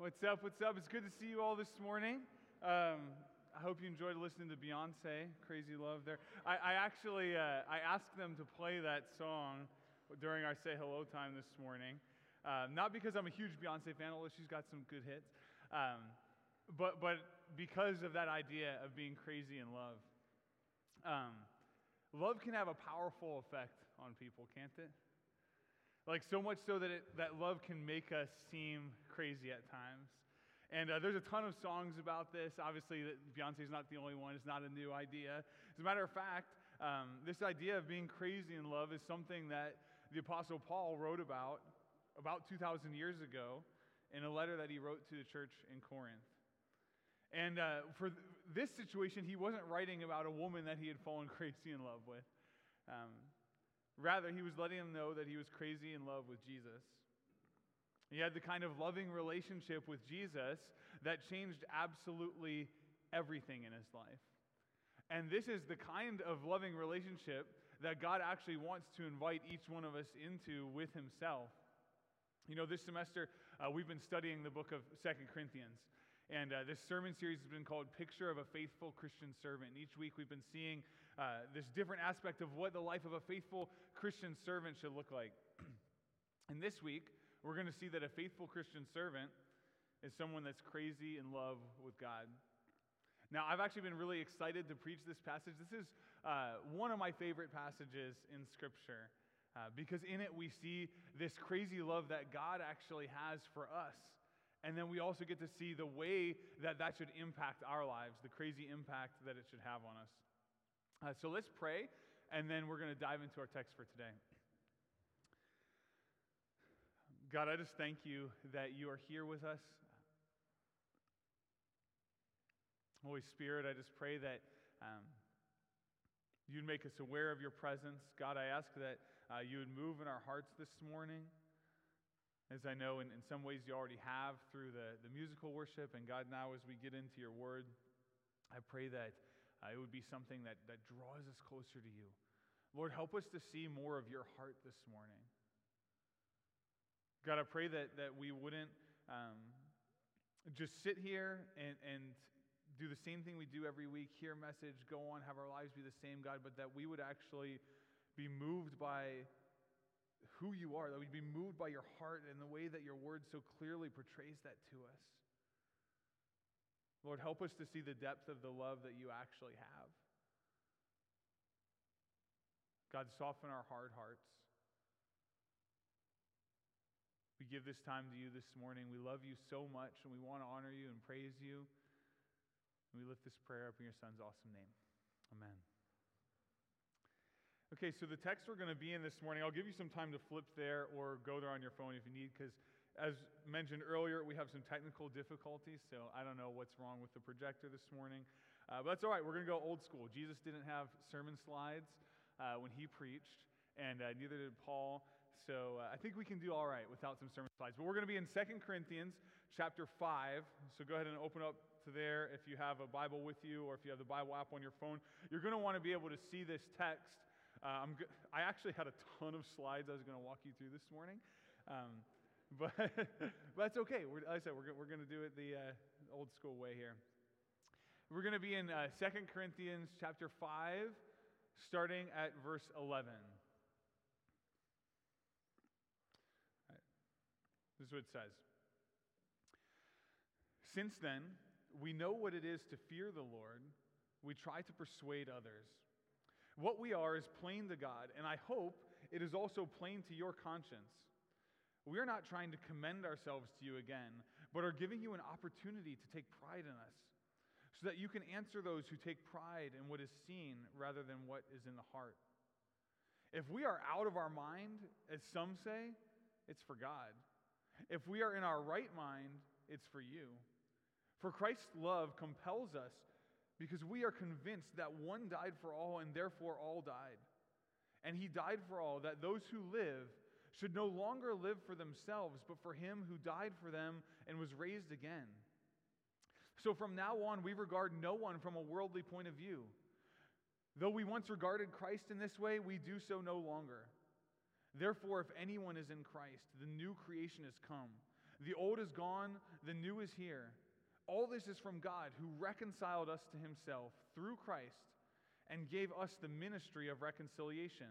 What's up? What's up? It's good to see you all this morning. Um, I hope you enjoyed listening to Beyonce, "Crazy Love." There, I, I actually uh, I asked them to play that song during our say hello time this morning. Uh, not because I'm a huge Beyonce fan, although she's got some good hits, um, but but because of that idea of being crazy in love. Um, love can have a powerful effect on people, can't it? Like, so much so that, it, that love can make us seem crazy at times. And uh, there's a ton of songs about this. Obviously, Beyonce's not the only one. It's not a new idea. As a matter of fact, um, this idea of being crazy in love is something that the Apostle Paul wrote about about 2,000 years ago in a letter that he wrote to the church in Corinth. And uh, for th- this situation, he wasn't writing about a woman that he had fallen crazy in love with. Um, Rather, he was letting them know that he was crazy in love with Jesus. He had the kind of loving relationship with Jesus that changed absolutely everything in his life. And this is the kind of loving relationship that God actually wants to invite each one of us into with himself. You know, this semester uh, we've been studying the book of Second Corinthians. And uh, this sermon series has been called Picture of a Faithful Christian Servant. And each week we've been seeing uh, this different aspect of what the life of a faithful Christian servant should look like. and this week, we're going to see that a faithful Christian servant is someone that's crazy in love with God. Now, I've actually been really excited to preach this passage. This is uh, one of my favorite passages in Scripture uh, because in it we see this crazy love that God actually has for us. And then we also get to see the way that that should impact our lives, the crazy impact that it should have on us. Uh, so let's pray, and then we're going to dive into our text for today. God, I just thank you that you are here with us. Holy Spirit, I just pray that um, you'd make us aware of your presence. God, I ask that uh, you would move in our hearts this morning as I know in, in some ways you already have through the, the musical worship. And God, now as we get into your word, I pray that uh, it would be something that, that draws us closer to you. Lord, help us to see more of your heart this morning. God, I pray that, that we wouldn't um, just sit here and, and do the same thing we do every week, hear a message, go on, have our lives be the same, God, but that we would actually be moved by who you are, that we'd be moved by your heart and the way that your word so clearly portrays that to us. Lord, help us to see the depth of the love that you actually have. God, soften our hard hearts. We give this time to you this morning. We love you so much, and we want to honor you and praise you. And we lift this prayer up in your Son's awesome name. Amen. Okay, so the text we're going to be in this morning, I'll give you some time to flip there or go there on your phone if you need, because as mentioned earlier, we have some technical difficulties, so I don't know what's wrong with the projector this morning. Uh, but that's all right, we're going to go old school. Jesus didn't have sermon slides uh, when he preached, and uh, neither did Paul. So uh, I think we can do all right without some sermon slides. But we're going to be in 2 Corinthians chapter 5. So go ahead and open up to there if you have a Bible with you or if you have the Bible app on your phone. You're going to want to be able to see this text uh, i actually had a ton of slides I was going to walk you through this morning. Um, but, that's okay. We're, like I said, we're, we're going to do it the uh, old school way here. We're going to be in uh, 2 Corinthians chapter 5, starting at verse 11. This is what it says. Since then, we know what it is to fear the Lord. We try to persuade others. What we are is plain to God, and I hope it is also plain to your conscience. We are not trying to commend ourselves to you again, but are giving you an opportunity to take pride in us, so that you can answer those who take pride in what is seen rather than what is in the heart. If we are out of our mind, as some say, it's for God. If we are in our right mind, it's for you. For Christ's love compels us because we are convinced that one died for all and therefore all died. And he died for all, that those who live should no longer live for themselves, but for him who died for them and was raised again. So from now on, we regard no one from a worldly point of view. Though we once regarded Christ in this way, we do so no longer. Therefore, if anyone is in Christ, the new creation has come. The old is gone, the new is here. All this is from God, who reconciled us to himself through Christ and gave us the ministry of reconciliation.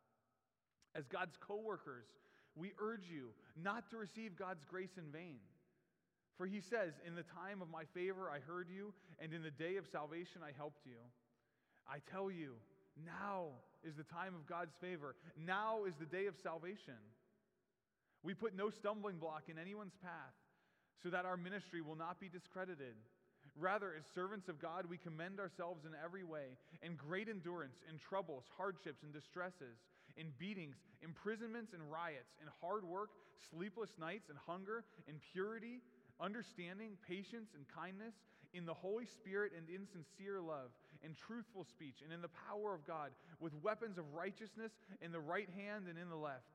As God's co workers, we urge you not to receive God's grace in vain. For he says, In the time of my favor I heard you, and in the day of salvation I helped you. I tell you, now is the time of God's favor. Now is the day of salvation. We put no stumbling block in anyone's path so that our ministry will not be discredited. Rather, as servants of God, we commend ourselves in every way, in great endurance, in troubles, hardships, and distresses, in beatings, imprisonments, and riots, in hard work, sleepless nights, and hunger, in purity, understanding, patience, and kindness, in the Holy Spirit, and in sincere love, in truthful speech, and in the power of God, with weapons of righteousness in the right hand and in the left.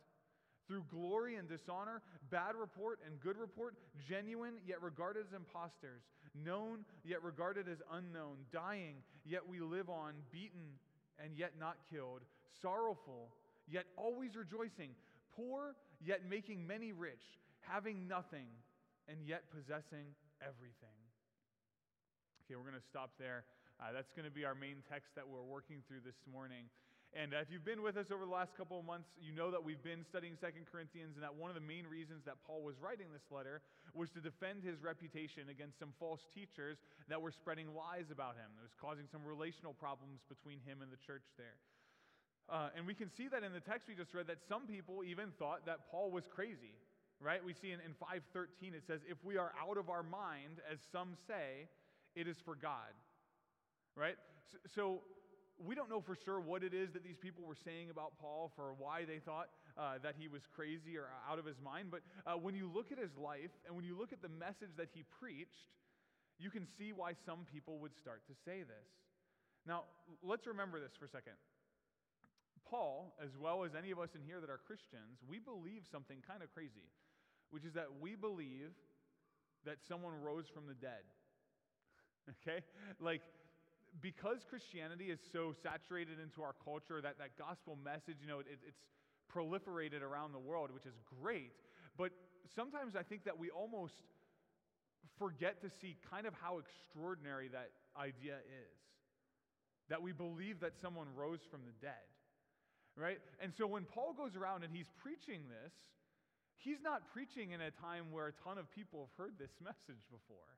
Through glory and dishonor, bad report and good report, genuine yet regarded as impostors, known yet regarded as unknown, dying yet we live on, beaten and yet not killed, sorrowful yet always rejoicing, poor yet making many rich, having nothing and yet possessing everything. Okay, we're going to stop there. Uh, that's going to be our main text that we're working through this morning. And uh, if you've been with us over the last couple of months, you know that we've been studying Second Corinthians, and that one of the main reasons that Paul was writing this letter was to defend his reputation against some false teachers that were spreading lies about him. It was causing some relational problems between him and the church there. Uh, and we can see that in the text we just read that some people even thought that Paul was crazy, right? We see in, in 513 it says, If we are out of our mind, as some say, it is for God, right? So, so we don't know for sure what it is that these people were saying about Paul for why they thought uh, that he was crazy or out of his mind. But uh, when you look at his life and when you look at the message that he preached, you can see why some people would start to say this. Now, let's remember this for a second. Paul, as well as any of us in here that are Christians, we believe something kind of crazy, which is that we believe that someone rose from the dead. okay? Like, because Christianity is so saturated into our culture, that, that gospel message, you know, it, it's proliferated around the world, which is great. But sometimes I think that we almost forget to see kind of how extraordinary that idea is. That we believe that someone rose from the dead, right? And so when Paul goes around and he's preaching this, he's not preaching in a time where a ton of people have heard this message before.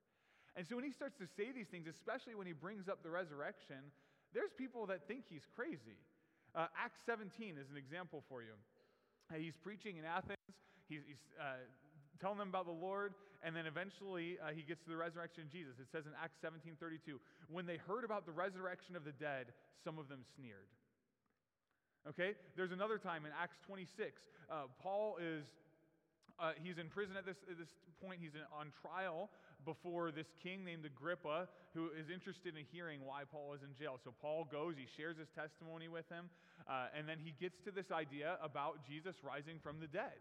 And so when he starts to say these things, especially when he brings up the resurrection, there's people that think he's crazy. Uh, Acts 17 is an example for you. He's preaching in Athens, he's, he's uh, telling them about the Lord, and then eventually uh, he gets to the resurrection of Jesus. It says in Acts 17 32, when they heard about the resurrection of the dead, some of them sneered. Okay? There's another time in Acts 26. Uh, Paul is uh, he's in prison at this, at this point. He's in, on trial before this king named Agrippa, who is interested in hearing why Paul is in jail. So Paul goes, he shares his testimony with him, uh, and then he gets to this idea about Jesus rising from the dead.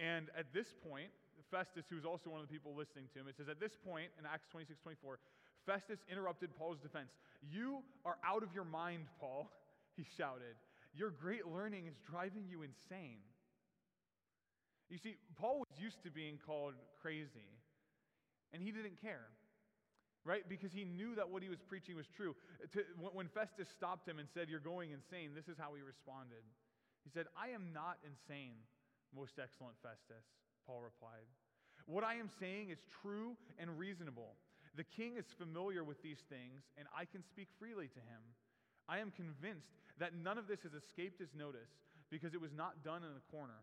And at this point, Festus, who's also one of the people listening to him, it says, At this point, in Acts 26 24, Festus interrupted Paul's defense. You are out of your mind, Paul, he shouted. Your great learning is driving you insane. You see, Paul was used to being called crazy, and he didn't care, right? Because he knew that what he was preaching was true. To, when Festus stopped him and said, You're going insane, this is how he responded. He said, I am not insane, most excellent Festus, Paul replied. What I am saying is true and reasonable. The king is familiar with these things, and I can speak freely to him. I am convinced that none of this has escaped his notice because it was not done in a corner.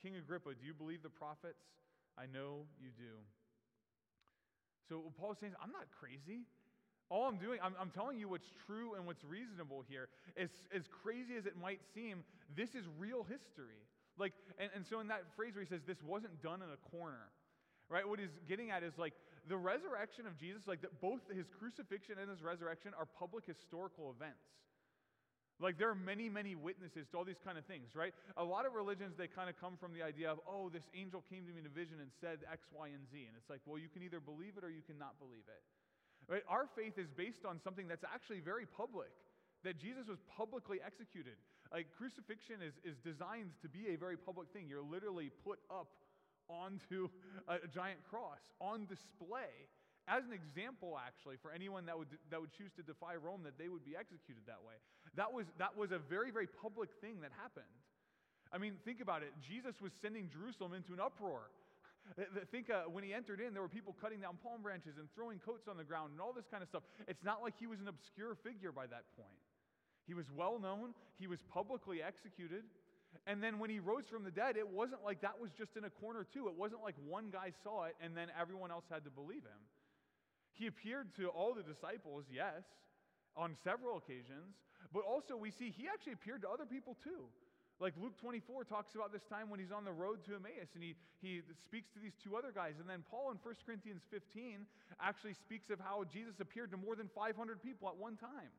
King Agrippa, do you believe the prophets? I know you do. So Paul's saying, I'm not crazy. All I'm doing, I'm, I'm, telling you what's true and what's reasonable here. As, as crazy as it might seem, this is real history. Like, and, and so in that phrase where he says this wasn't done in a corner, Right? What he's getting at is like the resurrection of Jesus, like that both his crucifixion and his resurrection are public historical events. Like there are many, many witnesses to all these kind of things, right? A lot of religions, they kind of come from the idea of, oh, this angel came to me in a vision and said X, Y, and Z. And it's like, well, you can either believe it or you cannot believe it. Right? Our faith is based on something that's actually very public, that Jesus was publicly executed. Like crucifixion is, is designed to be a very public thing. You're literally put up onto a, a giant cross, on display as an example, actually, for anyone that would, that would choose to defy Rome, that they would be executed that way. That was, that was a very, very public thing that happened. I mean, think about it. Jesus was sending Jerusalem into an uproar. Think uh, when he entered in, there were people cutting down palm branches and throwing coats on the ground and all this kind of stuff. It's not like he was an obscure figure by that point. He was well known, he was publicly executed. And then when he rose from the dead, it wasn't like that was just in a corner, too. It wasn't like one guy saw it and then everyone else had to believe him. He appeared to all the disciples, yes, on several occasions, but also we see he actually appeared to other people too. Like Luke 24 talks about this time when he's on the road to Emmaus and he, he speaks to these two other guys. And then Paul in 1 Corinthians 15 actually speaks of how Jesus appeared to more than 500 people at one time.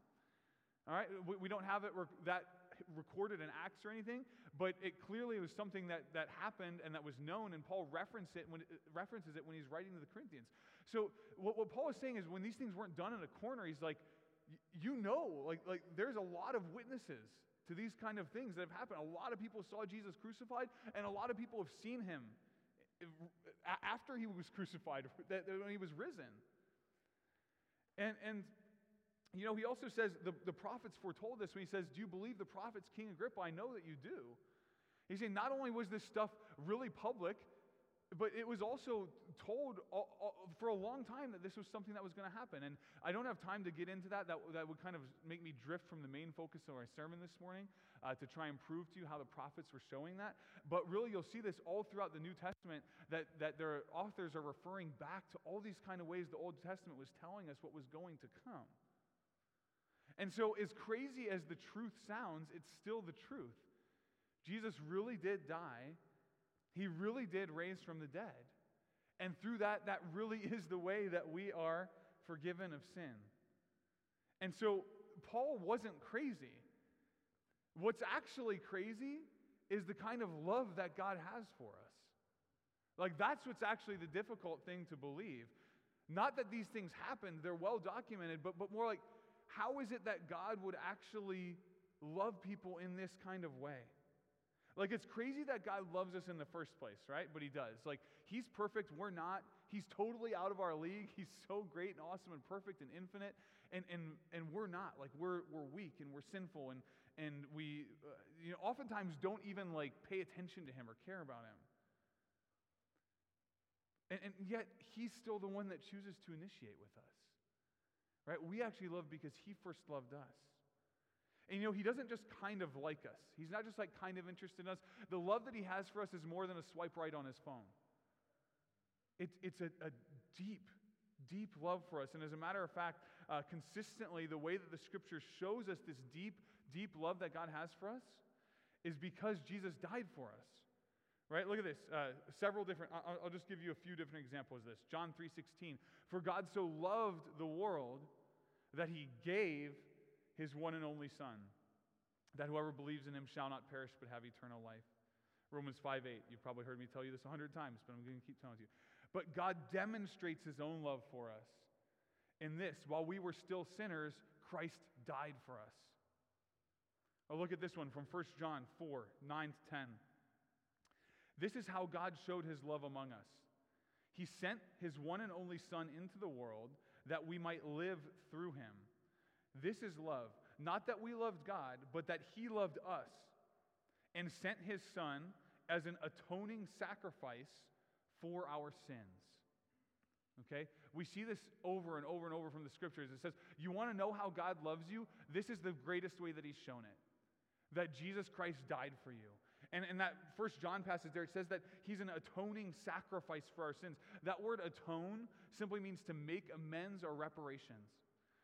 All right, we, we don't have it that recorded in Acts or anything, but it clearly was something that, that happened and that was known, and Paul reference it when, references it when he's writing to the Corinthians. So what, what Paul is saying is when these things weren't done in a corner, he's like, you know, like, like there's a lot of witnesses to these kind of things that have happened. A lot of people saw Jesus crucified, and a lot of people have seen him eh, after he was crucified, when he was risen. And, and you know, he also says the, the prophets foretold this when he says, Do you believe the prophets, King Agrippa? I know that you do. He's saying not only was this stuff really public, but it was also told for a long time that this was something that was going to happen. And I don't have time to get into that. That, that would kind of make me drift from the main focus of our sermon this morning uh, to try and prove to you how the prophets were showing that. But really, you'll see this all throughout the New Testament that, that their authors are referring back to all these kind of ways the Old Testament was telling us what was going to come. And so, as crazy as the truth sounds, it's still the truth. Jesus really did die he really did raise from the dead. And through that, that really is the way that we are forgiven of sin. And so Paul wasn't crazy. What's actually crazy is the kind of love that God has for us. Like, that's what's actually the difficult thing to believe. Not that these things happened, they're well documented, but, but more like, how is it that God would actually love people in this kind of way? Like, it's crazy that God loves us in the first place, right? But He does. Like, He's perfect, we're not. He's totally out of our league. He's so great and awesome and perfect and infinite, and, and, and we're not. Like, we're, we're weak and we're sinful, and, and we, uh, you know, oftentimes don't even, like, pay attention to Him or care about Him. And, and yet, He's still the one that chooses to initiate with us, right? We actually love because He first loved us. And you know, he doesn't just kind of like us. He's not just like kind of interested in us. The love that he has for us is more than a swipe right on his phone. It's, it's a, a deep, deep love for us. And as a matter of fact, uh, consistently, the way that the scripture shows us this deep, deep love that God has for us is because Jesus died for us. Right? Look at this. Uh, several different, I'll, I'll just give you a few different examples of this. John 3.16, For God so loved the world that he gave his one and only Son, that whoever believes in him shall not perish but have eternal life. Romans 5 8. You've probably heard me tell you this a hundred times, but I'm going to keep telling you. But God demonstrates his own love for us. In this, while we were still sinners, Christ died for us. Oh, look at this one from 1 John 4 9 to 10. This is how God showed his love among us. He sent his one and only Son into the world that we might live through him. This is love. Not that we loved God, but that He loved us and sent His Son as an atoning sacrifice for our sins. Okay? We see this over and over and over from the scriptures. It says, You want to know how God loves you? This is the greatest way that He's shown it that Jesus Christ died for you. And in that first John passage there, it says that he's an atoning sacrifice for our sins. That word atone simply means to make amends or reparations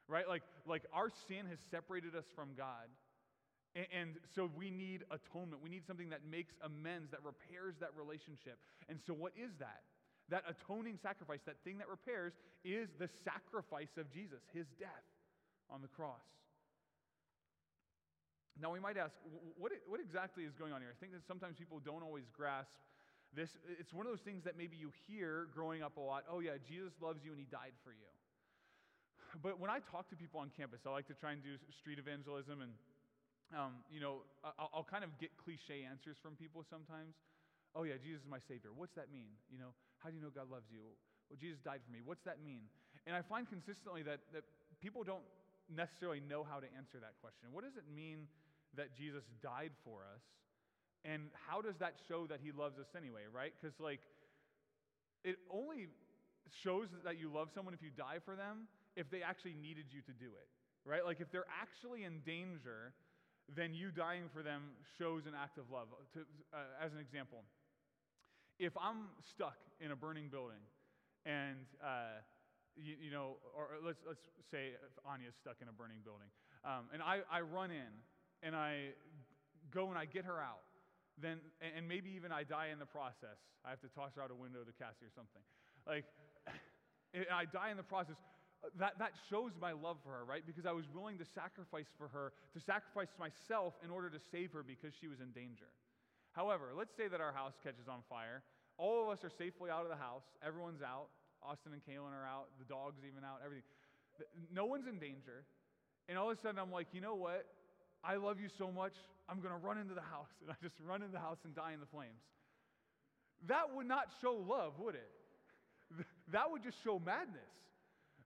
right? Like, like our sin has separated us from God. And, and so we need atonement. We need something that makes amends, that repairs that relationship. And so, what is that? That atoning sacrifice, that thing that repairs, is the sacrifice of Jesus, his death on the cross. Now, we might ask, what, what exactly is going on here? I think that sometimes people don't always grasp this. It's one of those things that maybe you hear growing up a lot oh, yeah, Jesus loves you and he died for you. But when I talk to people on campus, I like to try and do street evangelism, and um, you know, I'll, I'll kind of get cliche answers from people sometimes. Oh, yeah, Jesus is my Savior. What's that mean? You know, how do you know God loves you? Well, Jesus died for me. What's that mean? And I find consistently that, that people don't necessarily know how to answer that question. What does it mean that Jesus died for us? And how does that show that he loves us anyway, right? Because, like, it only shows that you love someone if you die for them if they actually needed you to do it, right? Like, if they're actually in danger, then you dying for them shows an act of love. To, uh, as an example, if I'm stuck in a burning building and, uh, you, you, know, or let's, let's say Anya's stuck in a burning building, um, and I, I run in and I go and I get her out, then, and maybe even I die in the process. I have to toss her out a window to Cassie or something. Like, I die in the process. That, that shows my love for her, right? Because I was willing to sacrifice for her, to sacrifice myself in order to save her because she was in danger. However, let's say that our house catches on fire. All of us are safely out of the house. Everyone's out. Austin and Kaylin are out. The dog's even out. Everything. No one's in danger. And all of a sudden, I'm like, you know what? I love you so much. I'm going to run into the house. And I just run into the house and die in the flames. That would not show love, would it? That would just show madness.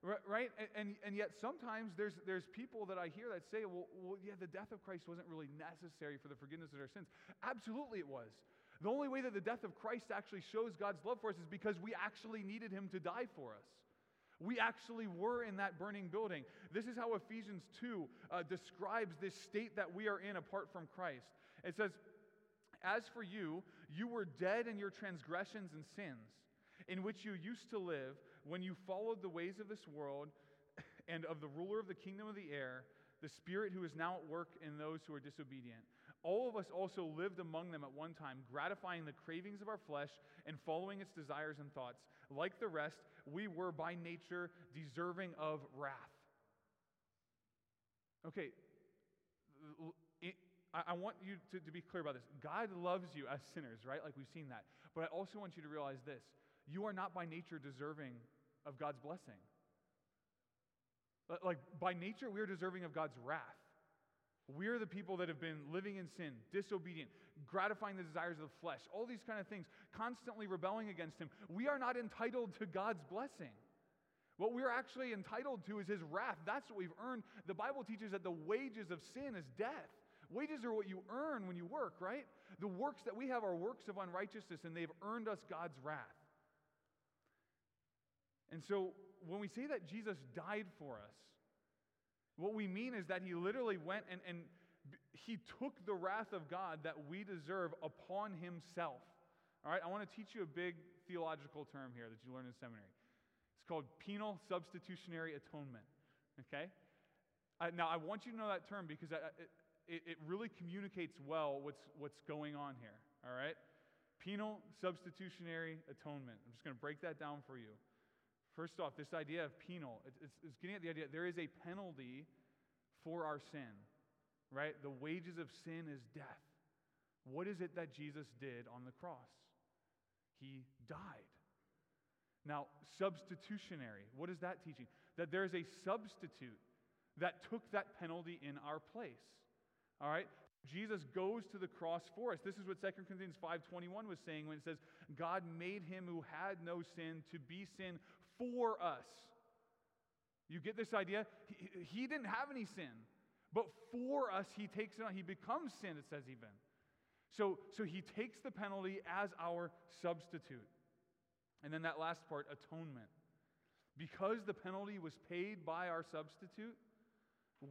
Right? And, and, and, yet sometimes there's, there's people that I hear that say, well, well, yeah, the death of Christ wasn't really necessary for the forgiveness of our sins. Absolutely it was. The only way that the death of Christ actually shows God's love for us is because we actually needed him to die for us. We actually were in that burning building. This is how Ephesians 2 uh, describes this state that we are in apart from Christ. It says, As for you, you were dead in your transgressions and sins, in which you used to live when you followed the ways of this world and of the ruler of the kingdom of the air, the spirit who is now at work in those who are disobedient. All of us also lived among them at one time, gratifying the cravings of our flesh and following its desires and thoughts. Like the rest, we were by nature deserving of wrath. Okay, I want you to, to be clear about this. God loves you as sinners, right? Like we've seen that. But I also want you to realize this you are not by nature deserving of God's blessing. Like, by nature, we are deserving of God's wrath. We're the people that have been living in sin, disobedient, gratifying the desires of the flesh, all these kind of things, constantly rebelling against Him. We are not entitled to God's blessing. What we're actually entitled to is His wrath. That's what we've earned. The Bible teaches that the wages of sin is death. Wages are what you earn when you work, right? The works that we have are works of unrighteousness, and they've earned us God's wrath. And so when we say that Jesus died for us, what we mean is that he literally went and, and he took the wrath of God that we deserve upon himself. All right, I want to teach you a big theological term here that you learn in seminary. It's called penal substitutionary atonement. Okay? Uh, now, I want you to know that term because I, it, it really communicates well what's, what's going on here. All right? Penal substitutionary atonement. I'm just going to break that down for you. First off, this idea of penal, it's, it's, getting at the idea there is a penalty for our sin, right? The wages of sin is death. What is it that Jesus did on the cross? He died. Now, substitutionary, what is that teaching? That there is a substitute that took that penalty in our place. All right? Jesus goes to the cross for us. This is what 2 Corinthians 5:21 was saying when it says, "God made him who had no sin to be sin for us. You get this idea? He, he didn't have any sin, but for us, he takes it on. He becomes sin, it says even. So, so he takes the penalty as our substitute. And then that last part, atonement. Because the penalty was paid by our substitute,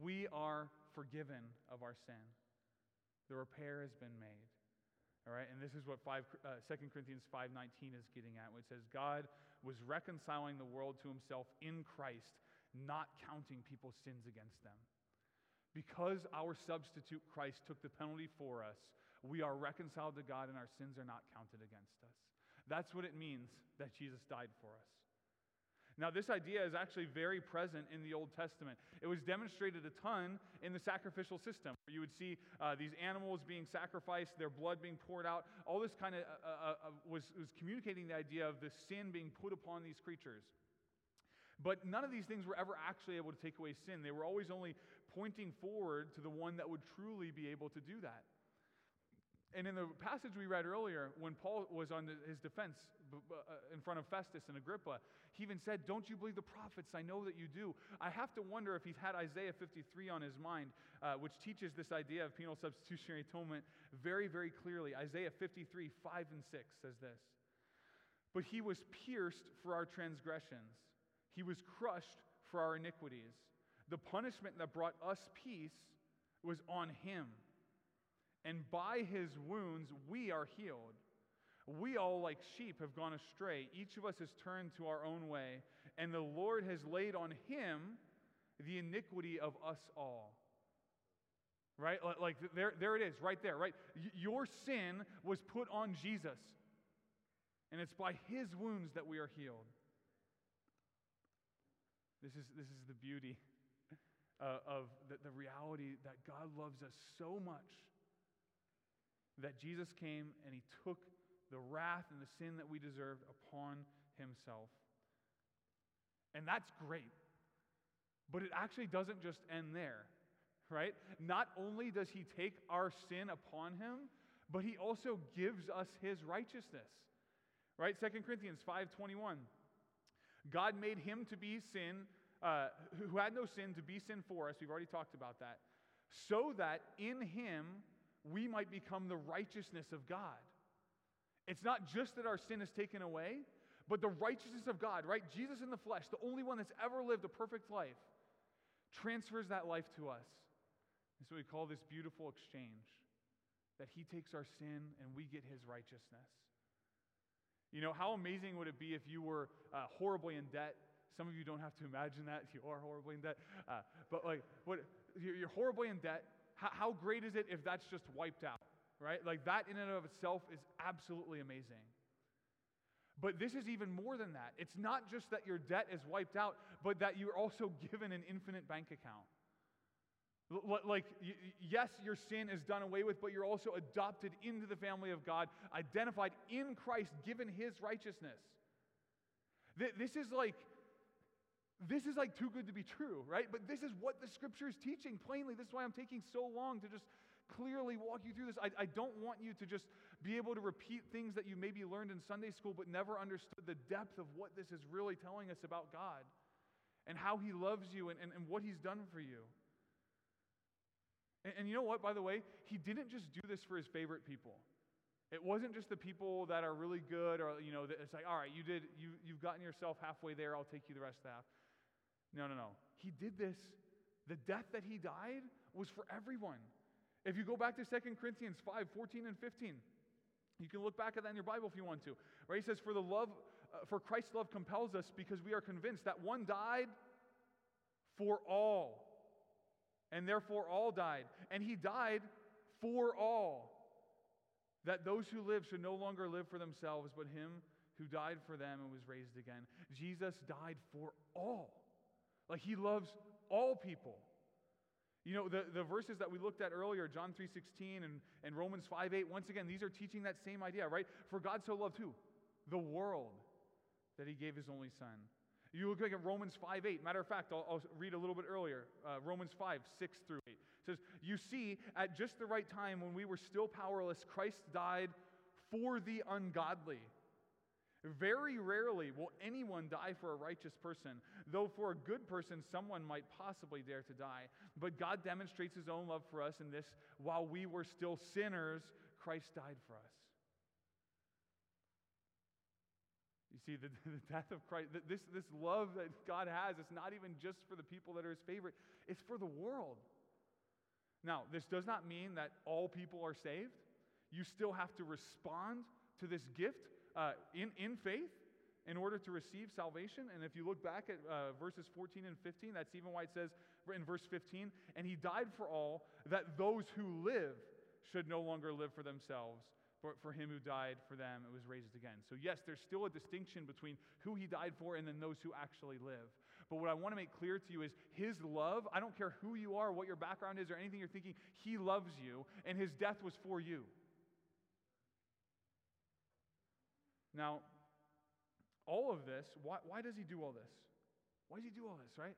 we are forgiven of our sin. The repair has been made. All right, and this is what 5, uh, 2 Corinthians 5.19 is getting at, it says, God was reconciling the world to himself in Christ, not counting people's sins against them. Because our substitute Christ took the penalty for us, we are reconciled to God and our sins are not counted against us. That's what it means that Jesus died for us. Now, this idea is actually very present in the Old Testament. It was demonstrated a ton in the sacrificial system, where you would see uh, these animals being sacrificed, their blood being poured out. All this kind of uh, uh, uh, was, was communicating the idea of the sin being put upon these creatures. But none of these things were ever actually able to take away sin. They were always only pointing forward to the one that would truly be able to do that. And in the passage we read earlier, when Paul was on his defense uh, in front of Festus and Agrippa, he even said, Don't you believe the prophets? I know that you do. I have to wonder if he's had Isaiah 53 on his mind, uh, which teaches this idea of penal substitutionary atonement very, very clearly. Isaiah 53, 5 and 6 says this But he was pierced for our transgressions, he was crushed for our iniquities. The punishment that brought us peace was on him and by his wounds we are healed. We all, like sheep, have gone astray. Each of us has turned to our own way, and the Lord has laid on him the iniquity of us all. Right? Like, there, there it is, right there, right? Your sin was put on Jesus, and it's by his wounds that we are healed. This is, this is the beauty uh, of the, the reality that God loves us so much that Jesus came and he took the wrath and the sin that we deserved upon himself. And that's great. But it actually doesn't just end there, right? Not only does he take our sin upon him, but he also gives us his righteousness. Right? 2 Corinthians 5:21. God made him to be sin, uh, who had no sin, to be sin for us. We've already talked about that. So that in him we might become the righteousness of God. It's not just that our sin is taken away, but the righteousness of God, right? Jesus in the flesh, the only one that's ever lived a perfect life, transfers that life to us. And so we call this beautiful exchange that he takes our sin and we get his righteousness. You know, how amazing would it be if you were uh, horribly in debt? Some of you don't have to imagine that. You are horribly in debt. Uh, but, like, what, you're, you're horribly in debt how, great is it if that's just wiped out, right? Like that in and of itself is absolutely amazing. But this is even more than that. It's not just that your debt is wiped out, but that you're also given an infinite bank account. Like, yes, your sin is done away with, but you're also adopted into the family of God, identified in Christ, given his righteousness. This is like this is like too good to be true, right? But this is what the scripture is teaching plainly. This is why I'm taking so long to just clearly walk you through this. I, I don't want you to just be able to repeat things that you maybe learned in Sunday school but never understood the depth of what this is really telling us about God and how He loves you and, and, and what He's done for you. And, and you know what, by the way? He didn't just do this for His favorite people. It wasn't just the people that are really good or, you know, it's like, all right, you did, you, you've gotten yourself halfway there, I'll take you the rest of the half. No, no, no. He did this. The death that he died was for everyone. If you go back to 2 Corinthians 5 14 and 15, you can look back at that in your Bible if you want to. Right? He says, For the love, uh, for Christ's love compels us because we are convinced that one died for all. And therefore all died. And he died for all. That those who live should no longer live for themselves, but him who died for them and was raised again. Jesus died for all. Like he loves all people. You know, the, the verses that we looked at earlier, John 3.16 and, and Romans 5.8, once again, these are teaching that same idea, right? For God so loved who? The world that he gave his only son. You look at Romans 5 8. Matter of fact, I'll, I'll read a little bit earlier. Uh, Romans 5 6 through 8. It says, You see, at just the right time when we were still powerless, Christ died for the ungodly. Very rarely will anyone die for a righteous person, though for a good person, someone might possibly dare to die. But God demonstrates his own love for us in this while we were still sinners, Christ died for us. You see, the, the death of Christ, this, this love that God has, it's not even just for the people that are his favorite, it's for the world. Now, this does not mean that all people are saved. You still have to respond to this gift uh, in, in faith in order to receive salvation. And if you look back at uh, verses 14 and 15, that's even why it says in verse 15, and he died for all, that those who live should no longer live for themselves, but for him who died for them and was raised again. So, yes, there's still a distinction between who he died for and then those who actually live. But what I want to make clear to you is his love, I don't care who you are, what your background is, or anything you're thinking, he loves you, and his death was for you. Now, all of this, why, why does he do all this? Why does he do all this, right?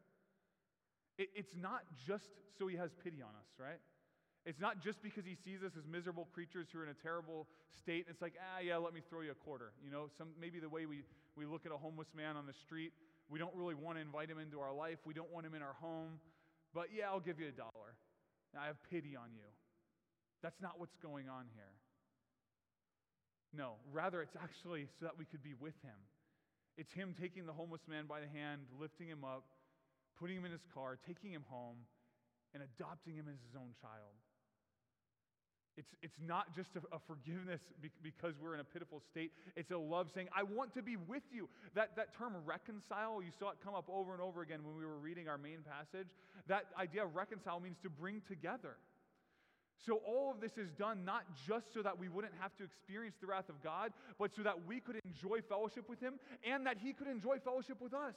It, it's not just so he has pity on us, right? It's not just because he sees us as miserable creatures who are in a terrible state. It's like, ah, yeah, let me throw you a quarter. You know, some, maybe the way we, we look at a homeless man on the street, we don't really want to invite him into our life. We don't want him in our home. But yeah, I'll give you a dollar. I have pity on you. That's not what's going on here. No, rather, it's actually so that we could be with him. It's him taking the homeless man by the hand, lifting him up, putting him in his car, taking him home, and adopting him as his own child. It's, it's not just a, a forgiveness be, because we're in a pitiful state. It's a love saying, I want to be with you. That, that term reconcile, you saw it come up over and over again when we were reading our main passage. That idea of reconcile means to bring together. So, all of this is done not just so that we wouldn't have to experience the wrath of God, but so that we could enjoy fellowship with Him and that He could enjoy fellowship with us.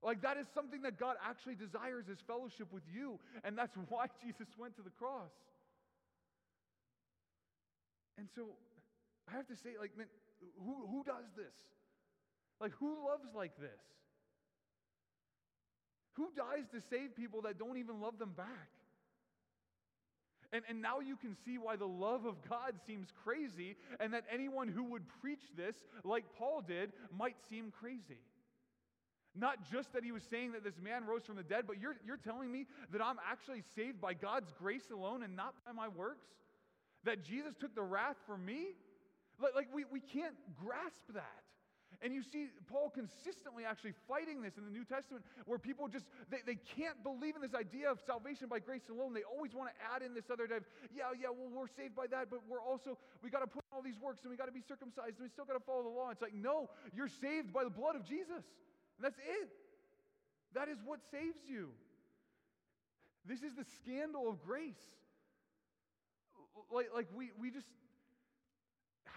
Like, that is something that God actually desires is fellowship with you. And that's why Jesus went to the cross. And so I have to say, like, man, who, who does this? Like, who loves like this? Who dies to save people that don't even love them back? And, and now you can see why the love of God seems crazy, and that anyone who would preach this, like Paul did, might seem crazy. Not just that he was saying that this man rose from the dead, but you're, you're telling me that I'm actually saved by God's grace alone and not by my works? That Jesus took the wrath for me? Like, like we, we can't grasp that. And you see Paul consistently actually fighting this in the New Testament where people just, they, they can't believe in this idea of salvation by grace alone. They always want to add in this other type, yeah, yeah, well, we're saved by that, but we're also, we got to put all these works and we got to be circumcised and we still got to follow the law. It's like, no, you're saved by the blood of Jesus. And that's it. That is what saves you. This is the scandal of grace like, like we, we just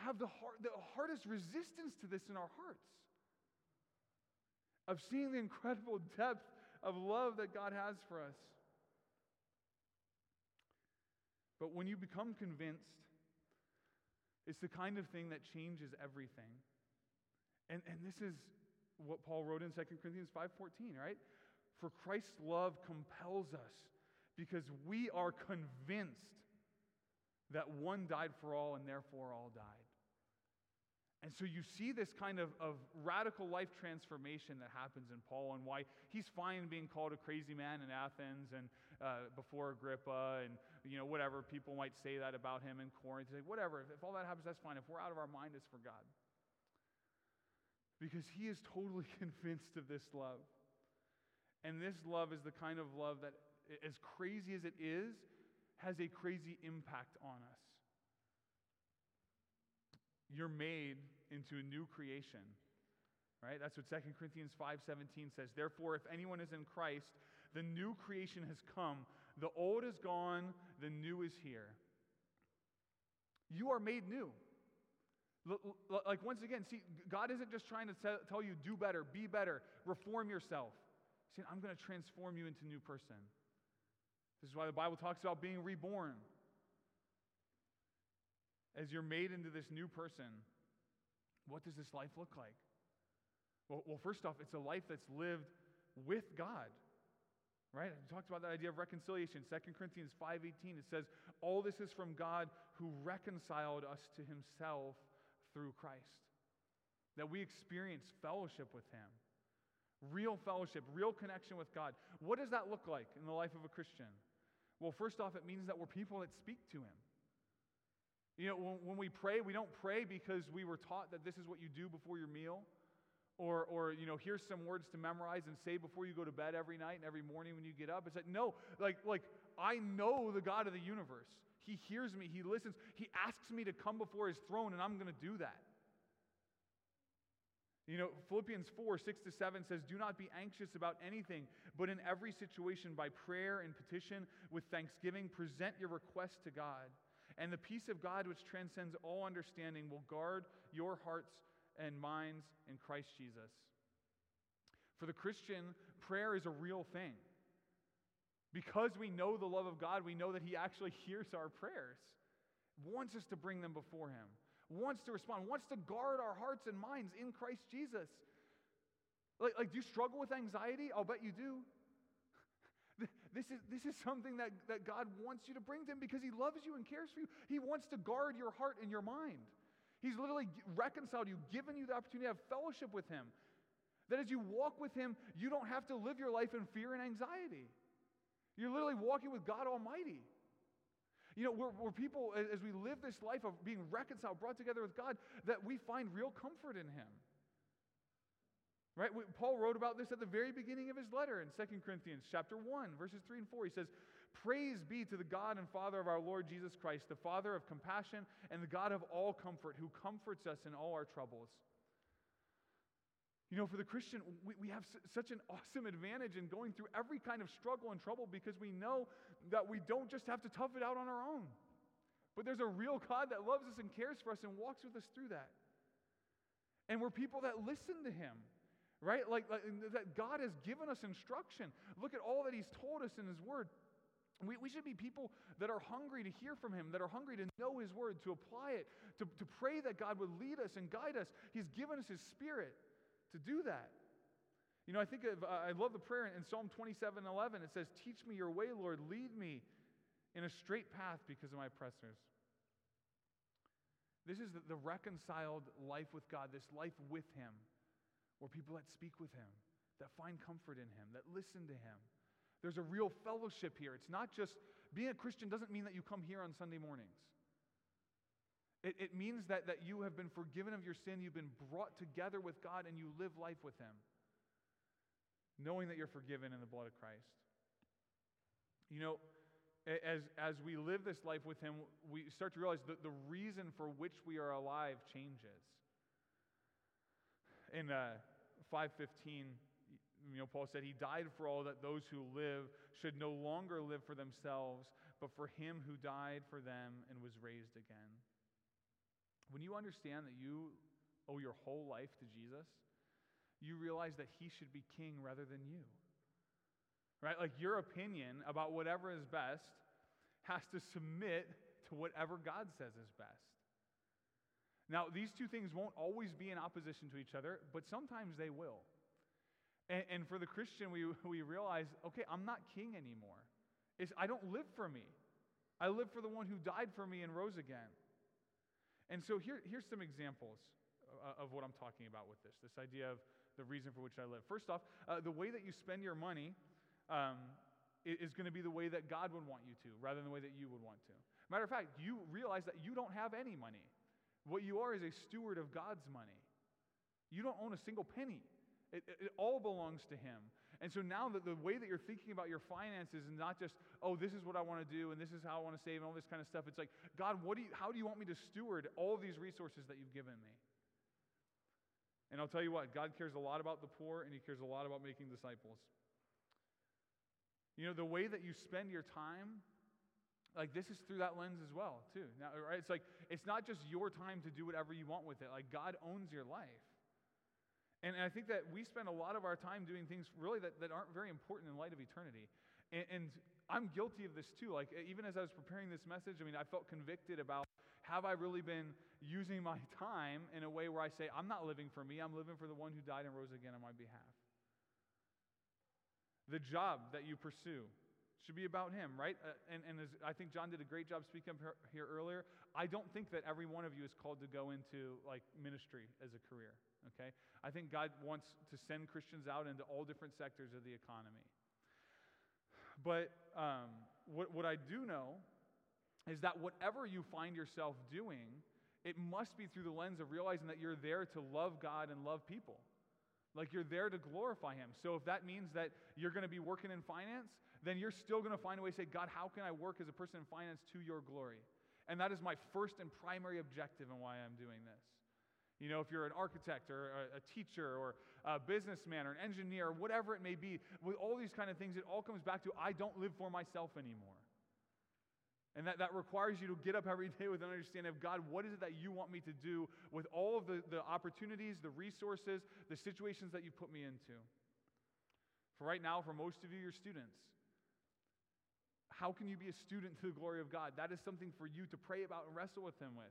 have the, hard, the hardest resistance to this in our hearts of seeing the incredible depth of love that God has for us. But when you become convinced, it's the kind of thing that changes everything. And, and this is what Paul wrote in 2 Corinthians 5:14, right? For Christ's love compels us because we are convinced that one died for all and therefore all died. And so you see this kind of, of radical life transformation that happens in Paul and why he's fine being called a crazy man in Athens and uh, before Agrippa and, you know, whatever. People might say that about him in Corinth. Say, whatever, if, if all that happens, that's fine. If we're out of our mind, it's for God. Because he is totally convinced of this love. And this love is the kind of love that, as crazy as it is, has a crazy impact on us. You're made into a new creation. Right? That's what 2 Corinthians 5:17 says. Therefore, if anyone is in Christ, the new creation has come. The old is gone, the new is here. You are made new. Like, once again, see, God isn't just trying to tell you, do better, be better, reform yourself. Saying, I'm going to transform you into a new person. This is why the Bible talks about being reborn. As you're made into this new person, what does this life look like? Well, well, first off, it's a life that's lived with God. Right? We talked about that idea of reconciliation. 2 Corinthians 5:18 it says, "All this is from God who reconciled us to himself through Christ." That we experience fellowship with him. Real fellowship, real connection with God. What does that look like in the life of a Christian? Well, first off, it means that we're people that speak to Him. You know, when, when, we pray, we don't pray because we were taught that this is what you do before your meal. Or, or, you know, here's some words to memorize and say before you go to bed every night and every morning when you get up. It's like, no, like, like I know the God of the universe. He hears me, He listens, He asks me to come before His throne, and I'm going to do that. You know, Philippians 4 6 to 7 says, Do not be anxious about anything, but in every situation, by prayer and petition, with thanksgiving, present your requests to God. And the peace of God, which transcends all understanding, will guard your hearts and minds in Christ Jesus. For the Christian, prayer is a real thing. Because we know the love of God, we know that He actually hears our prayers, wants us to bring them before Him, wants to respond, wants to guard our hearts and minds in Christ Jesus. Like, like do you struggle with anxiety? I'll bet you do. This is, this is something that, that God wants you to bring to Him because He loves you and cares for you. He wants to guard your heart and your mind. He's literally reconciled you, given you the opportunity to have fellowship with Him. That as you walk with Him, you don't have to live your life in fear and anxiety. You're literally walking with God Almighty. You know, we're, we're people, as we live this life of being reconciled, brought together with God, that we find real comfort in Him. Right? Paul wrote about this at the very beginning of his letter in 2 Corinthians chapter 1, verses 3 and 4. He says, Praise be to the God and Father of our Lord Jesus Christ, the Father of compassion and the God of all comfort, who comforts us in all our troubles. You know, for the Christian, we, we have such an awesome advantage in going through every kind of struggle and trouble because we know that we don't just have to tough it out on our own. But there's a real God that loves us and cares for us and walks with us through that. And we're people that listen to Him right? Like, like, that God has given us instruction. Look at all that He's told us in His Word. We, we should be people that are hungry to hear from Him, that are hungry to know His Word, to apply it, to, to pray that God would lead us and guide us. He's given us His Spirit to do that. You know, I think of, uh, I love the prayer in Psalm 27 11. It says, Teach me your way, Lord. Lead me in a straight path because of my oppressors. This is the, the reconciled life with God, this life with Him or people that speak with him, that find comfort in him, that listen to him. There's a real fellowship here. It's not just being a Christian doesn't mean that you come here on Sunday mornings. It, it means that, that you have been forgiven of your sin, you've been brought together with God, and you live life with Him, knowing that you're forgiven in the blood of Christ. You know, as, as we live this life with Him, we start to realize that the reason for which we are alive changes. In uh, 5:15, you know, Paul said he died for all that those who live should no longer live for themselves, but for him who died for them and was raised again. When you understand that you owe your whole life to Jesus, you realize that he should be king rather than you. Right? Like your opinion about whatever is best has to submit to whatever God says is best. Now, these two things won't always be in opposition to each other, but sometimes they will. And, and for the Christian, we, we realize okay, I'm not king anymore. It's, I don't live for me, I live for the one who died for me and rose again. And so here, here's some examples of what I'm talking about with this this idea of the reason for which I live. First off, uh, the way that you spend your money um, is going to be the way that God would want you to, rather than the way that you would want to. Matter of fact, you realize that you don't have any money. What you are is a steward of God's money. You don't own a single penny, it, it, it all belongs to Him. And so now that the way that you're thinking about your finances is not just, oh, this is what I want to do and this is how I want to save and all this kind of stuff. It's like, God, what do you, how do you want me to steward all these resources that you've given me? And I'll tell you what, God cares a lot about the poor and He cares a lot about making disciples. You know, the way that you spend your time like this is through that lens as well, too. Now, right? It's like it's not just your time to do whatever you want with it. Like God owns your life. And, I think that we spend a lot of our time doing things really that, that aren't very important in light of eternity. And, and I'm guilty of this too. Like even as I was preparing this message, I mean, I felt convicted about have I really been using my time in a way where I say, I'm not living for me, I'm living for the one who died and rose again on my behalf. The job that you pursue, should be about him, right? Uh, and and as I think John did a great job speaking here earlier. I don't think that every one of you is called to go into like ministry as a career, okay? I think God wants to send Christians out into all different sectors of the economy. But um, what, what I do know is that whatever you find yourself doing, it must be through the lens of realizing that you're there to love God and love people. Like you're there to glorify Him. So if that means that you're going to be working in finance, then you're still going to find a way to say, God, how can I work as a person in finance to your glory? And that is my first and primary objective in why I'm doing this. You know, if you're an architect or a, teacher or a businessman or an engineer or whatever it may be, with all these kind of things, it all comes back to I don't live for myself anymore. And that, that requires you to get up every day with an understanding of God, what is it that you want me to do with all of the, the opportunities, the resources, the situations that you put me into? For right now, for most of you, you're students. How can you be a student to the glory of God? That is something for you to pray about and wrestle with Him with.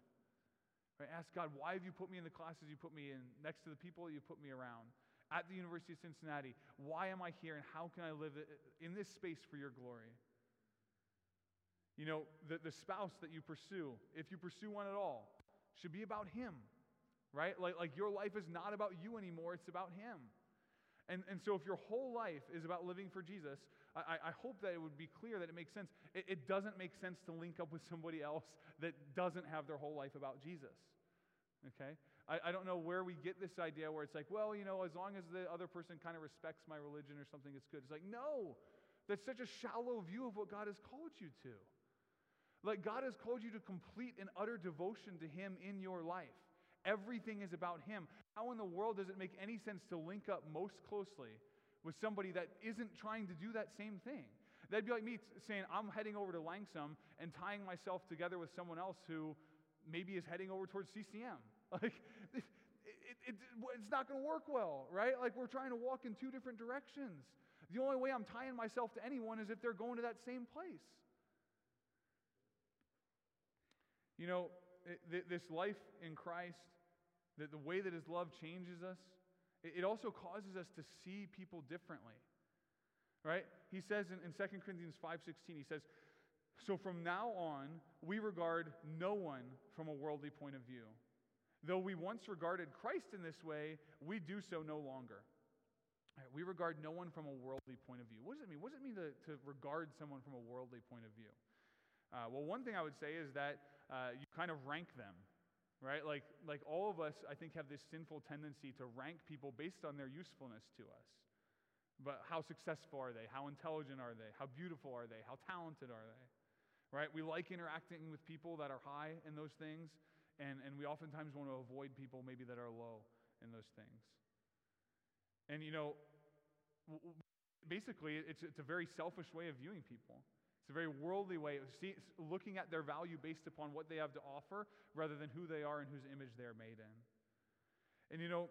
Right? Ask God, why have you put me in the classes you put me in, next to the people you put me around? At the University of Cincinnati, why am I here and how can I live in this space for your glory? You know, the, the spouse that you pursue, if you pursue one at all, should be about him, right? Like, like your life is not about you anymore, it's about him. And, and so if your whole life is about living for Jesus, I, I hope that it would be clear that it makes sense. It, it doesn't make sense to link up with somebody else that doesn't have their whole life about Jesus. Okay? I, I don't know where we get this idea where it's like, well, you know, as long as the other person kind of respects my religion or something, it's good. It's like, no, that's such a shallow view of what God has called you to. Like God has called you to complete and utter devotion to Him in your life. Everything is about Him. How in the world does it make any sense to link up most closely with somebody that isn't trying to do that same thing? That'd be like me saying, I'm heading over to Langsam and tying myself together with someone else who maybe is heading over towards CCM. Like, it, it, it, it's not going to work well, right? Like, we're trying to walk in two different directions. The only way I'm tying myself to anyone is if they're going to that same place. You know, this life in Christ, the, the way that his love changes us, it, also causes us to see people differently. Right? He says in, in 2 Corinthians 5:16, he says, So from now on, we regard no one from a worldly point of view. Though we once regarded Christ in this way, we do so no longer. Right, we regard no one from a worldly point of view. What does it mean? What does it mean to, to regard someone from a worldly point of view? Uh, well, one thing I would say is that uh, you kind of rank them, right? Like, like all of us, I think, have this sinful tendency to rank people based on their usefulness to us. But how successful are they? How intelligent are they? How beautiful are they? How talented are they? Right? We like interacting with people that are high in those things, and, and we oftentimes want to avoid people maybe that are low in those things. And you know, basically, it's, it's a very selfish way of viewing people. It's a very worldly way of looking at their value based upon what they have to offer rather than who they are and whose image they're made in. And you know,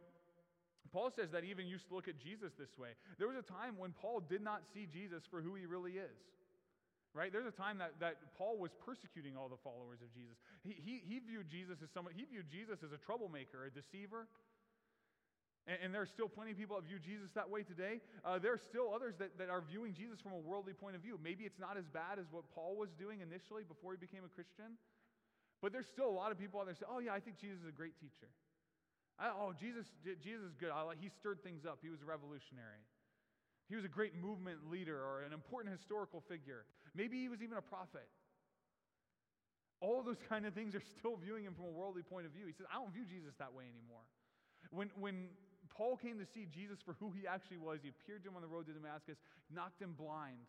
Paul says that even used to look at Jesus this way. There was a time when Paul did not see Jesus for who he really is. Right? There's a time that, that Paul was persecuting all the followers of Jesus. He, he, he viewed Jesus as someone, he viewed Jesus as a troublemaker, a deceiver, and, and there are still plenty of people that view Jesus that way today. Uh, there are still others that, that are viewing Jesus from a worldly point of view. Maybe it's not as bad as what Paul was doing initially before he became a Christian. But there's still a lot of people out there say, oh, yeah, I think Jesus is a great teacher. I, oh, Jesus, Jesus is good. I, he stirred things up. He was a revolutionary. He was a great movement leader or an important historical figure. Maybe he was even a prophet. All those kind of things are still viewing him from a worldly point of view. He says, I don't view Jesus that way anymore. When, when Paul came to see Jesus for who he actually was. He appeared to him on the road to Damascus, knocked him blind,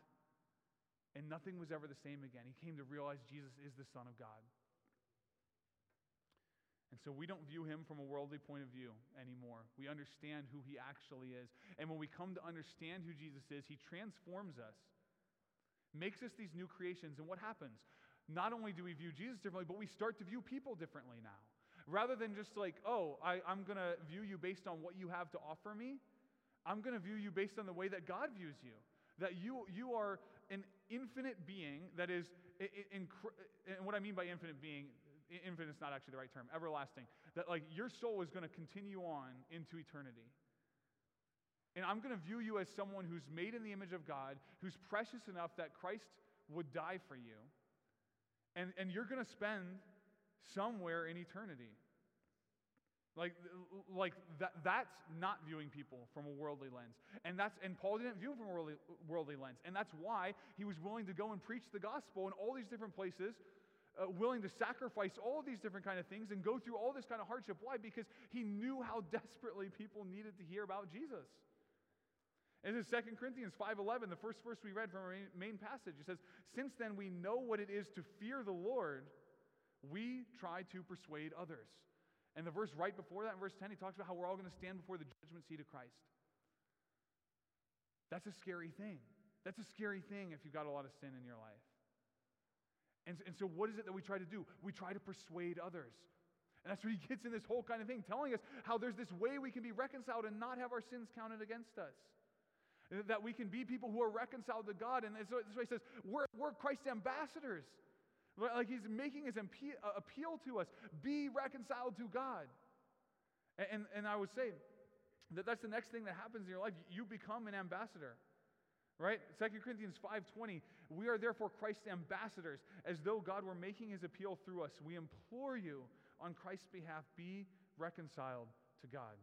and nothing was ever the same again. He came to realize Jesus is the Son of God. And so we don't view him from a worldly point of view anymore. We understand who he actually is. And when we come to understand who Jesus is, he transforms us, makes us these new creations. And what happens? Not only do we view Jesus differently, but we start to view people differently now. Rather than just like, oh, I, I'm going to view you based on what you have to offer me, I'm going to view you based on the way that God views you. That you, you are an infinite being that is, in, in, and what I mean by infinite being, infinite is not actually the right term, everlasting. That like your soul is going to continue on into eternity. And I'm going to view you as someone who's made in the image of God, who's precious enough that Christ would die for you. And, and you're going to spend somewhere in eternity. Like, like that, that's not viewing people from a worldly lens. And, that's, and Paul didn't view from a worldly, worldly lens. And that's why he was willing to go and preach the gospel in all these different places, uh, willing to sacrifice all these different kind of things and go through all this kind of hardship. Why? Because he knew how desperately people needed to hear about Jesus. In 2 Corinthians 5.11, the first verse we read from our main passage, it says, Since then we know what it is to fear the Lord, we try to persuade others. And the verse right before that, in verse 10, he talks about how we're all going to stand before the judgment seat of Christ. That's a scary thing. That's a scary thing if you've got a lot of sin in your life. And, and so, what is it that we try to do? We try to persuade others. And that's where he gets in this whole kind of thing, telling us how there's this way we can be reconciled and not have our sins counted against us. That we can be people who are reconciled to God. And so way he says, we're, we're Christ's ambassadors. Like he's making his appeal to us be reconciled to God. And, and, and I would say that that's the next thing that happens in your life. You become an ambassador right? 2 corinthians 5.20 we are therefore christ's ambassadors as though god were making his appeal through us. We implore you on christ's behalf be reconciled to god.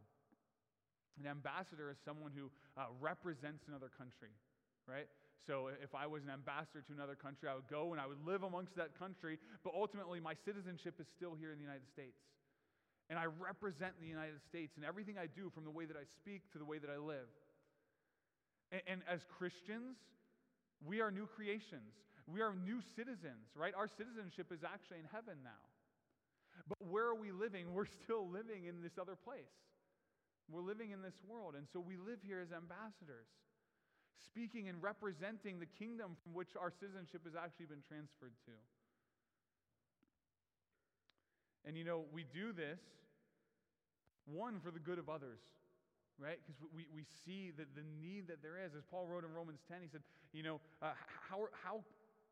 An ambassador is someone who uh, represents another country right so if i was an ambassador to another country i would go and i would live amongst that country but ultimately my citizenship is still here in the united states and i represent the united states in everything i do from the way that i speak to the way that i live and, and as Christians, we are new creations. We are new citizens, right? Our citizenship is actually in heaven now. But where are we living? We're still living in this other place. We're living in this world. And so we live here as ambassadors, speaking and representing the kingdom from which our citizenship has actually been transferred to. And you know, we do this, one, for the good of others right? Because we, we see that the need that there is. As Paul wrote in Romans 10, he said, you know, uh, how, how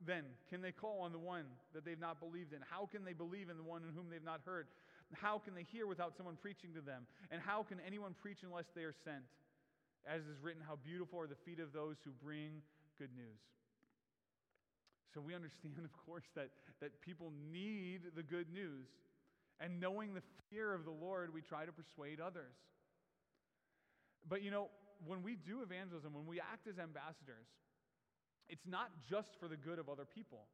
then can they call on the one that they've not believed in? How can they believe in the one in whom they've not heard? How can they hear without someone preaching to them? And how can anyone preach unless they are sent? As is written, how beautiful are the feet of those who bring good news. So we understand, of course, that, that people need the good news. And knowing the fear of the Lord, we try to persuade others. But you know, when we do evangelism, when we act as ambassadors, it's not just for the good of other people,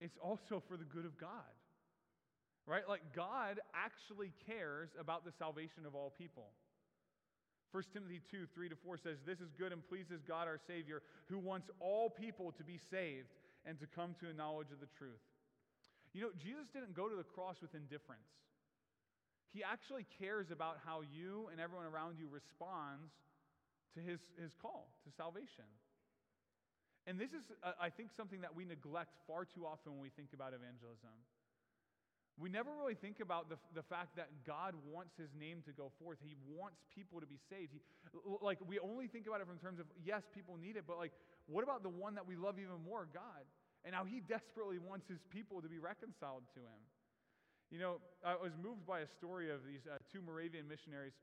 it's also for the good of God. Right? Like, God actually cares about the salvation of all people. 1 Timothy 2 3 to 4 says, This is good and pleases God our Savior, who wants all people to be saved and to come to a knowledge of the truth. You know, Jesus didn't go to the cross with indifference. He actually cares about how you and everyone around you responds to his, his call to salvation. And this is, uh, I think, something that we neglect far too often when we think about evangelism. We never really think about the, the fact that God wants his name to go forth. He wants people to be saved. He, like, we only think about it from terms of, yes, people need it, but like, what about the one that we love even more, God? And how he desperately wants his people to be reconciled to him. You know, I was moved by a story of these uh, two Moravian missionaries.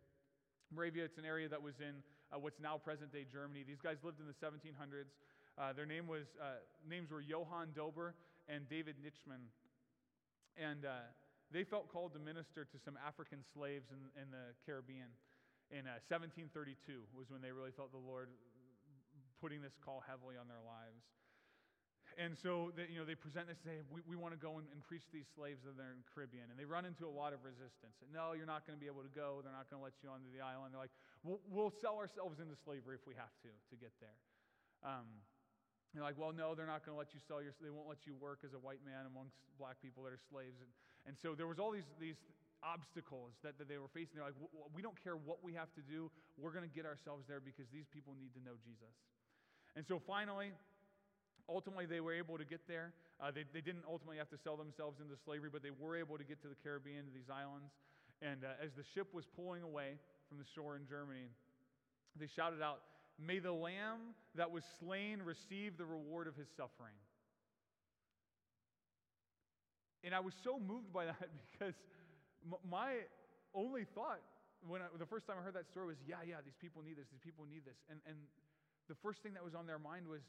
Moravia, it's an area that was in uh, what's now present day Germany. These guys lived in the 1700s. Uh, their name was, uh, names were Johann Dober and David Nitschmann. And uh, they felt called to minister to some African slaves in, in the Caribbean. In 1732 uh, was when they really felt the Lord putting this call heavily on their lives. And so they, you know, they present this say, we, we want to go and, and preach these slaves that are in the Caribbean. And they run into a lot of resistance. No, you're not going to be able to go. They're not going to let you onto the island. They're like, we'll, we'll sell ourselves into slavery if we have to to get there. Um, they're like, well, no, they're not going to let you sell your, they won't let you work as a white man amongst black people that are slaves. And, and so there was all these, these obstacles that, that they were facing. They're like, we don't care what we have to do. We're going to get ourselves there because these people need to know Jesus. And so finally, Ultimately, they were able to get there. Uh, they, they didn't ultimately have to sell themselves into slavery, but they were able to get to the Caribbean, to these islands. And uh, as the ship was pulling away from the shore in Germany, they shouted out, May the lamb that was slain receive the reward of his suffering. And I was so moved by that because my only thought when I, the first time I heard that story was, yeah, yeah, these people need this, these people need this. And, and the first thing that was on their mind was,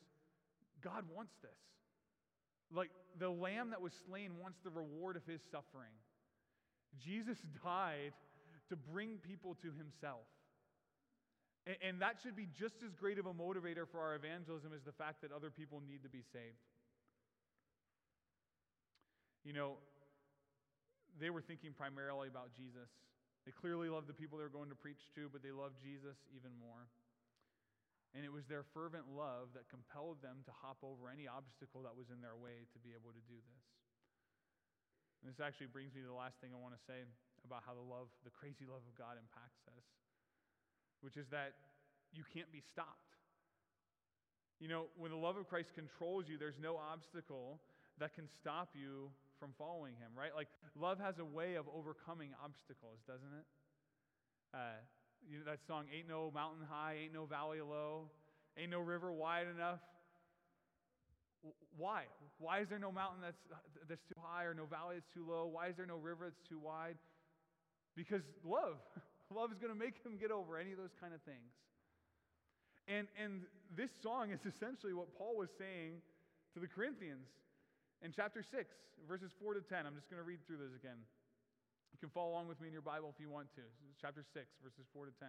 God wants this. Like the lamb that was slain wants the reward of his suffering. Jesus died to bring people to himself. And, and, that should be just as great of a motivator for our evangelism as the fact that other people need to be saved. You know, they were thinking primarily about Jesus. They clearly loved the people they were going to preach to, but they loved Jesus even more. And it was their fervent love that compelled them to hop over any obstacle that was in their way to be able to do this. And this actually brings me to the last thing I want to say about how the love, the crazy love of God impacts us, which is that you can't be stopped. You know, when the love of Christ controls you, there's no obstacle that can stop you from following him, right? Like, love has a way of overcoming obstacles, doesn't it? Uh, you know that song, Ain't No Mountain High, Ain't No Valley Low, Ain't No River Wide Enough. Why? Why is there no mountain that's, that's too high or no valley that's too low? Why is there no river that's too wide? Because love. Love is going to make him get over any of those kind of things. And, and this song is essentially what Paul was saying to the Corinthians in chapter 6, verses 4 to 10. I'm just going to read through those again. You can follow along with me in your Bible if you want to. Chapter 6, verses 4 to 10.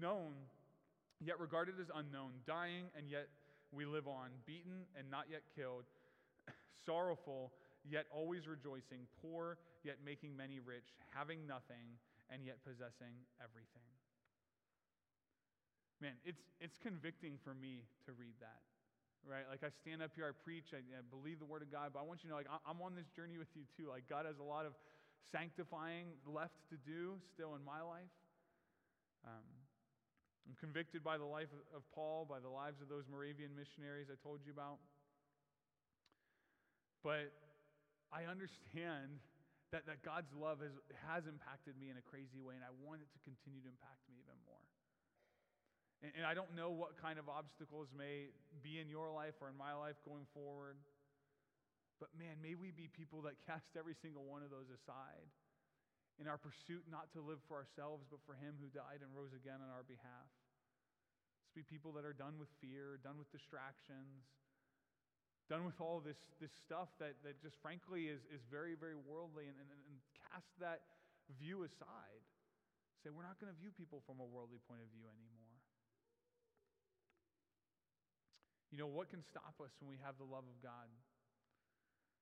known, yet regarded as unknown, dying, and yet we live on, beaten and not yet killed, sorrowful, yet always rejoicing, poor, yet making many rich, having nothing, and yet possessing everything. Man, it's, it's convicting for me to read that, right? Like I stand up here, I preach, I, I believe the Word of God, but I want you to know, like, I'm on this journey with you too. Like, God has a lot of sanctifying left to do still in my life. Um, I'm convicted by the life of Paul, by the lives of those Moravian missionaries I told you about. But I understand that, that God's love has, has impacted me in a crazy way, and I want it to continue to impact me even more. And, and I don't know what kind of obstacles may be in your life or in my life going forward. But man, may we be people that cast every single one of those aside in our pursuit not to live for ourselves, but for Him who died and rose again on our behalf. Let's be people that are done with fear, done with distractions, done with all this, this stuff that, that just frankly is, is very, very worldly, and, and, and cast that view aside. Say, we're not going to view people from a worldly point of view anymore. You know, what can stop us when we have the love of God?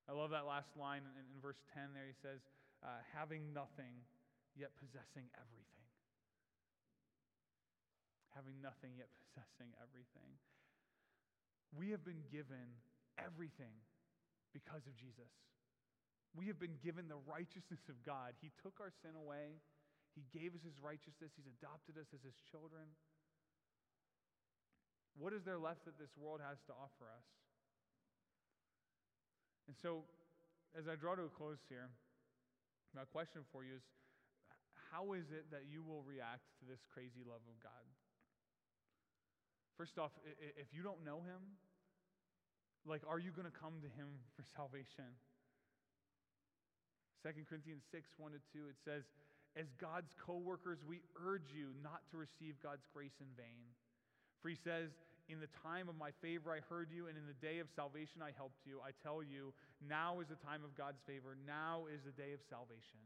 I love that last line in, in verse 10 there. He says, uh, having nothing, yet possessing everything. Having nothing, yet possessing everything. We have been given everything because of Jesus. We have been given the righteousness of God. He took our sin away, He gave us His righteousness, He's adopted us as His children. What is there left that this world has to offer us? And so, as I draw to a close here, my question for you is how is it that you will react to this crazy love of God? First off, if you don't know Him, like, are you going to come to Him for salvation? 2 Corinthians 6 1 to 2, it says, As God's co workers, we urge you not to receive God's grace in vain. For He says, in the time of my favor I heard you, and in the day of salvation I helped you. I tell you, now is the time of God's favor. Now is the day of salvation.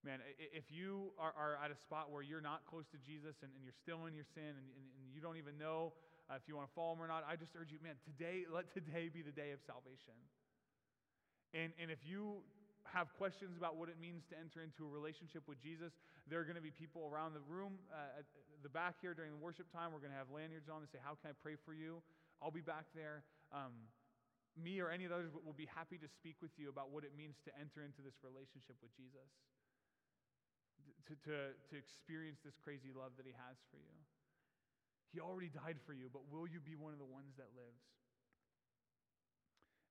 Man, if you are, are at a spot where you're not close to Jesus and, and you're still in your sin and, and, and you don't even know uh, if you want to follow him or not, I just urge you, man, today, let today be the day of salvation. And, and if you have questions about what it means to enter into a relationship with Jesus, there are going to be people around the room uh, the back here during the worship time, we're going to have lanyards on that say, How can I pray for you? I'll be back there. Um, me or any of the others will be happy to speak with you about what it means to enter into this relationship with Jesus, to, to, to experience this crazy love that He has for you. He already died for you, but will you be one of the ones that lives?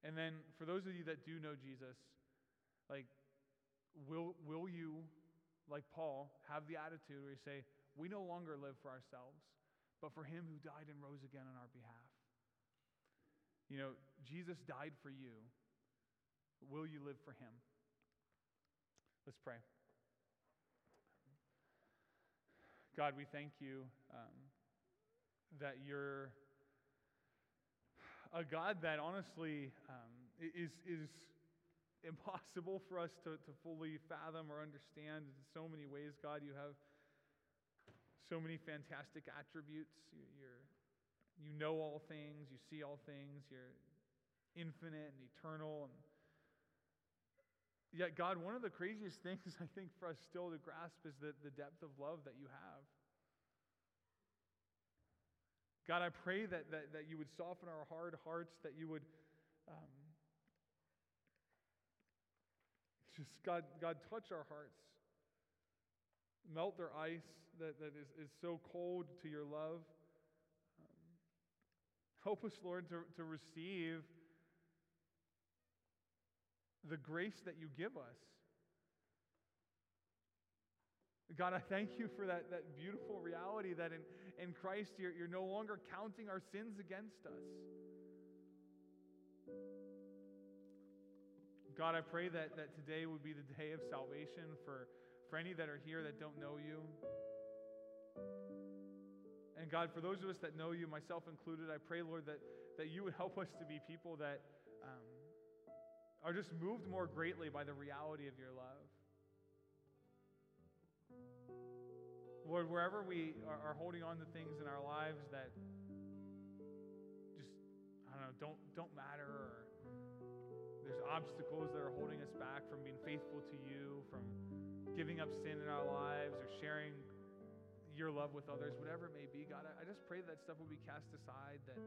And then for those of you that do know Jesus, like, will, will you, like Paul, have the attitude where you say, we no longer live for ourselves, but for him who died and rose again on our behalf. You know, Jesus died for you. Will you live for him? Let's pray. God, we thank you um, that you're a God that honestly um, is, is impossible for us to, to fully fathom or understand. In so many ways, God, you have so many fantastic attributes. You're, you know all things, you see all things, you're, infinite and eternal. And yet, God, one of the craziest things I think for us still to grasp is the, the depth of love that you have. God, I pray that, that, that you would soften our hard hearts, that you would um, just, God, God, touch our hearts. Melt their ice that, that is, is so cold to your love. Help us, Lord, to, to receive the grace that you give us. God, I thank you for that, that beautiful reality that in, in Christ you're, you're no longer counting our sins against us. God, I pray that, that today would be the day of salvation for, for any that are here that don't know you. And God, for those of us that know you, myself included, I pray, Lord, that, that you would help us to be people that um, are just moved more greatly by the reality of your love. Lord, wherever we are, are holding on to things in our lives that just, I don't know, don't, don't matter, or there's obstacles that are holding us back from being faithful to you, from giving up sin in our lives, or sharing your love with others, whatever it may be, God, I, just pray that stuff would be cast aside, that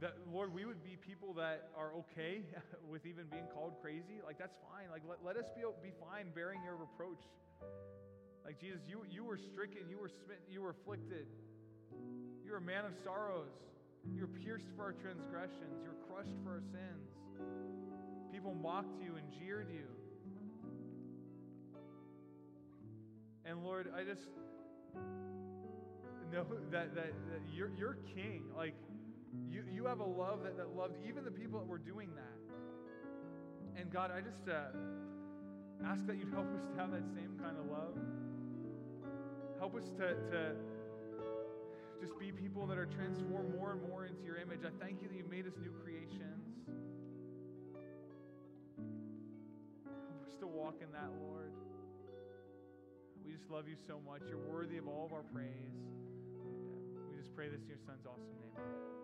that lord we would be people that are okay with even being called crazy like that's fine like let, let us be, be fine bearing your reproach like Jesus, you, you were stricken, you were smitten, you were afflicted. You're a man of sorrows. you're pierced for our transgressions. you're crushed for our sins. People mocked you and jeered you. And Lord, I just know that, that, that you're, you're king. Like, you, you have a love that, that loved even the people that were doing that. And God, I just uh, ask that you'd help us to have that same kind of love. Help us to, to just be people that are transformed more and more into your image. I thank you that you made us new creations. Help us to walk in that, Lord. We just love you so much. You're worthy of all of our praise. And, uh, we just pray this in your son's awesome name.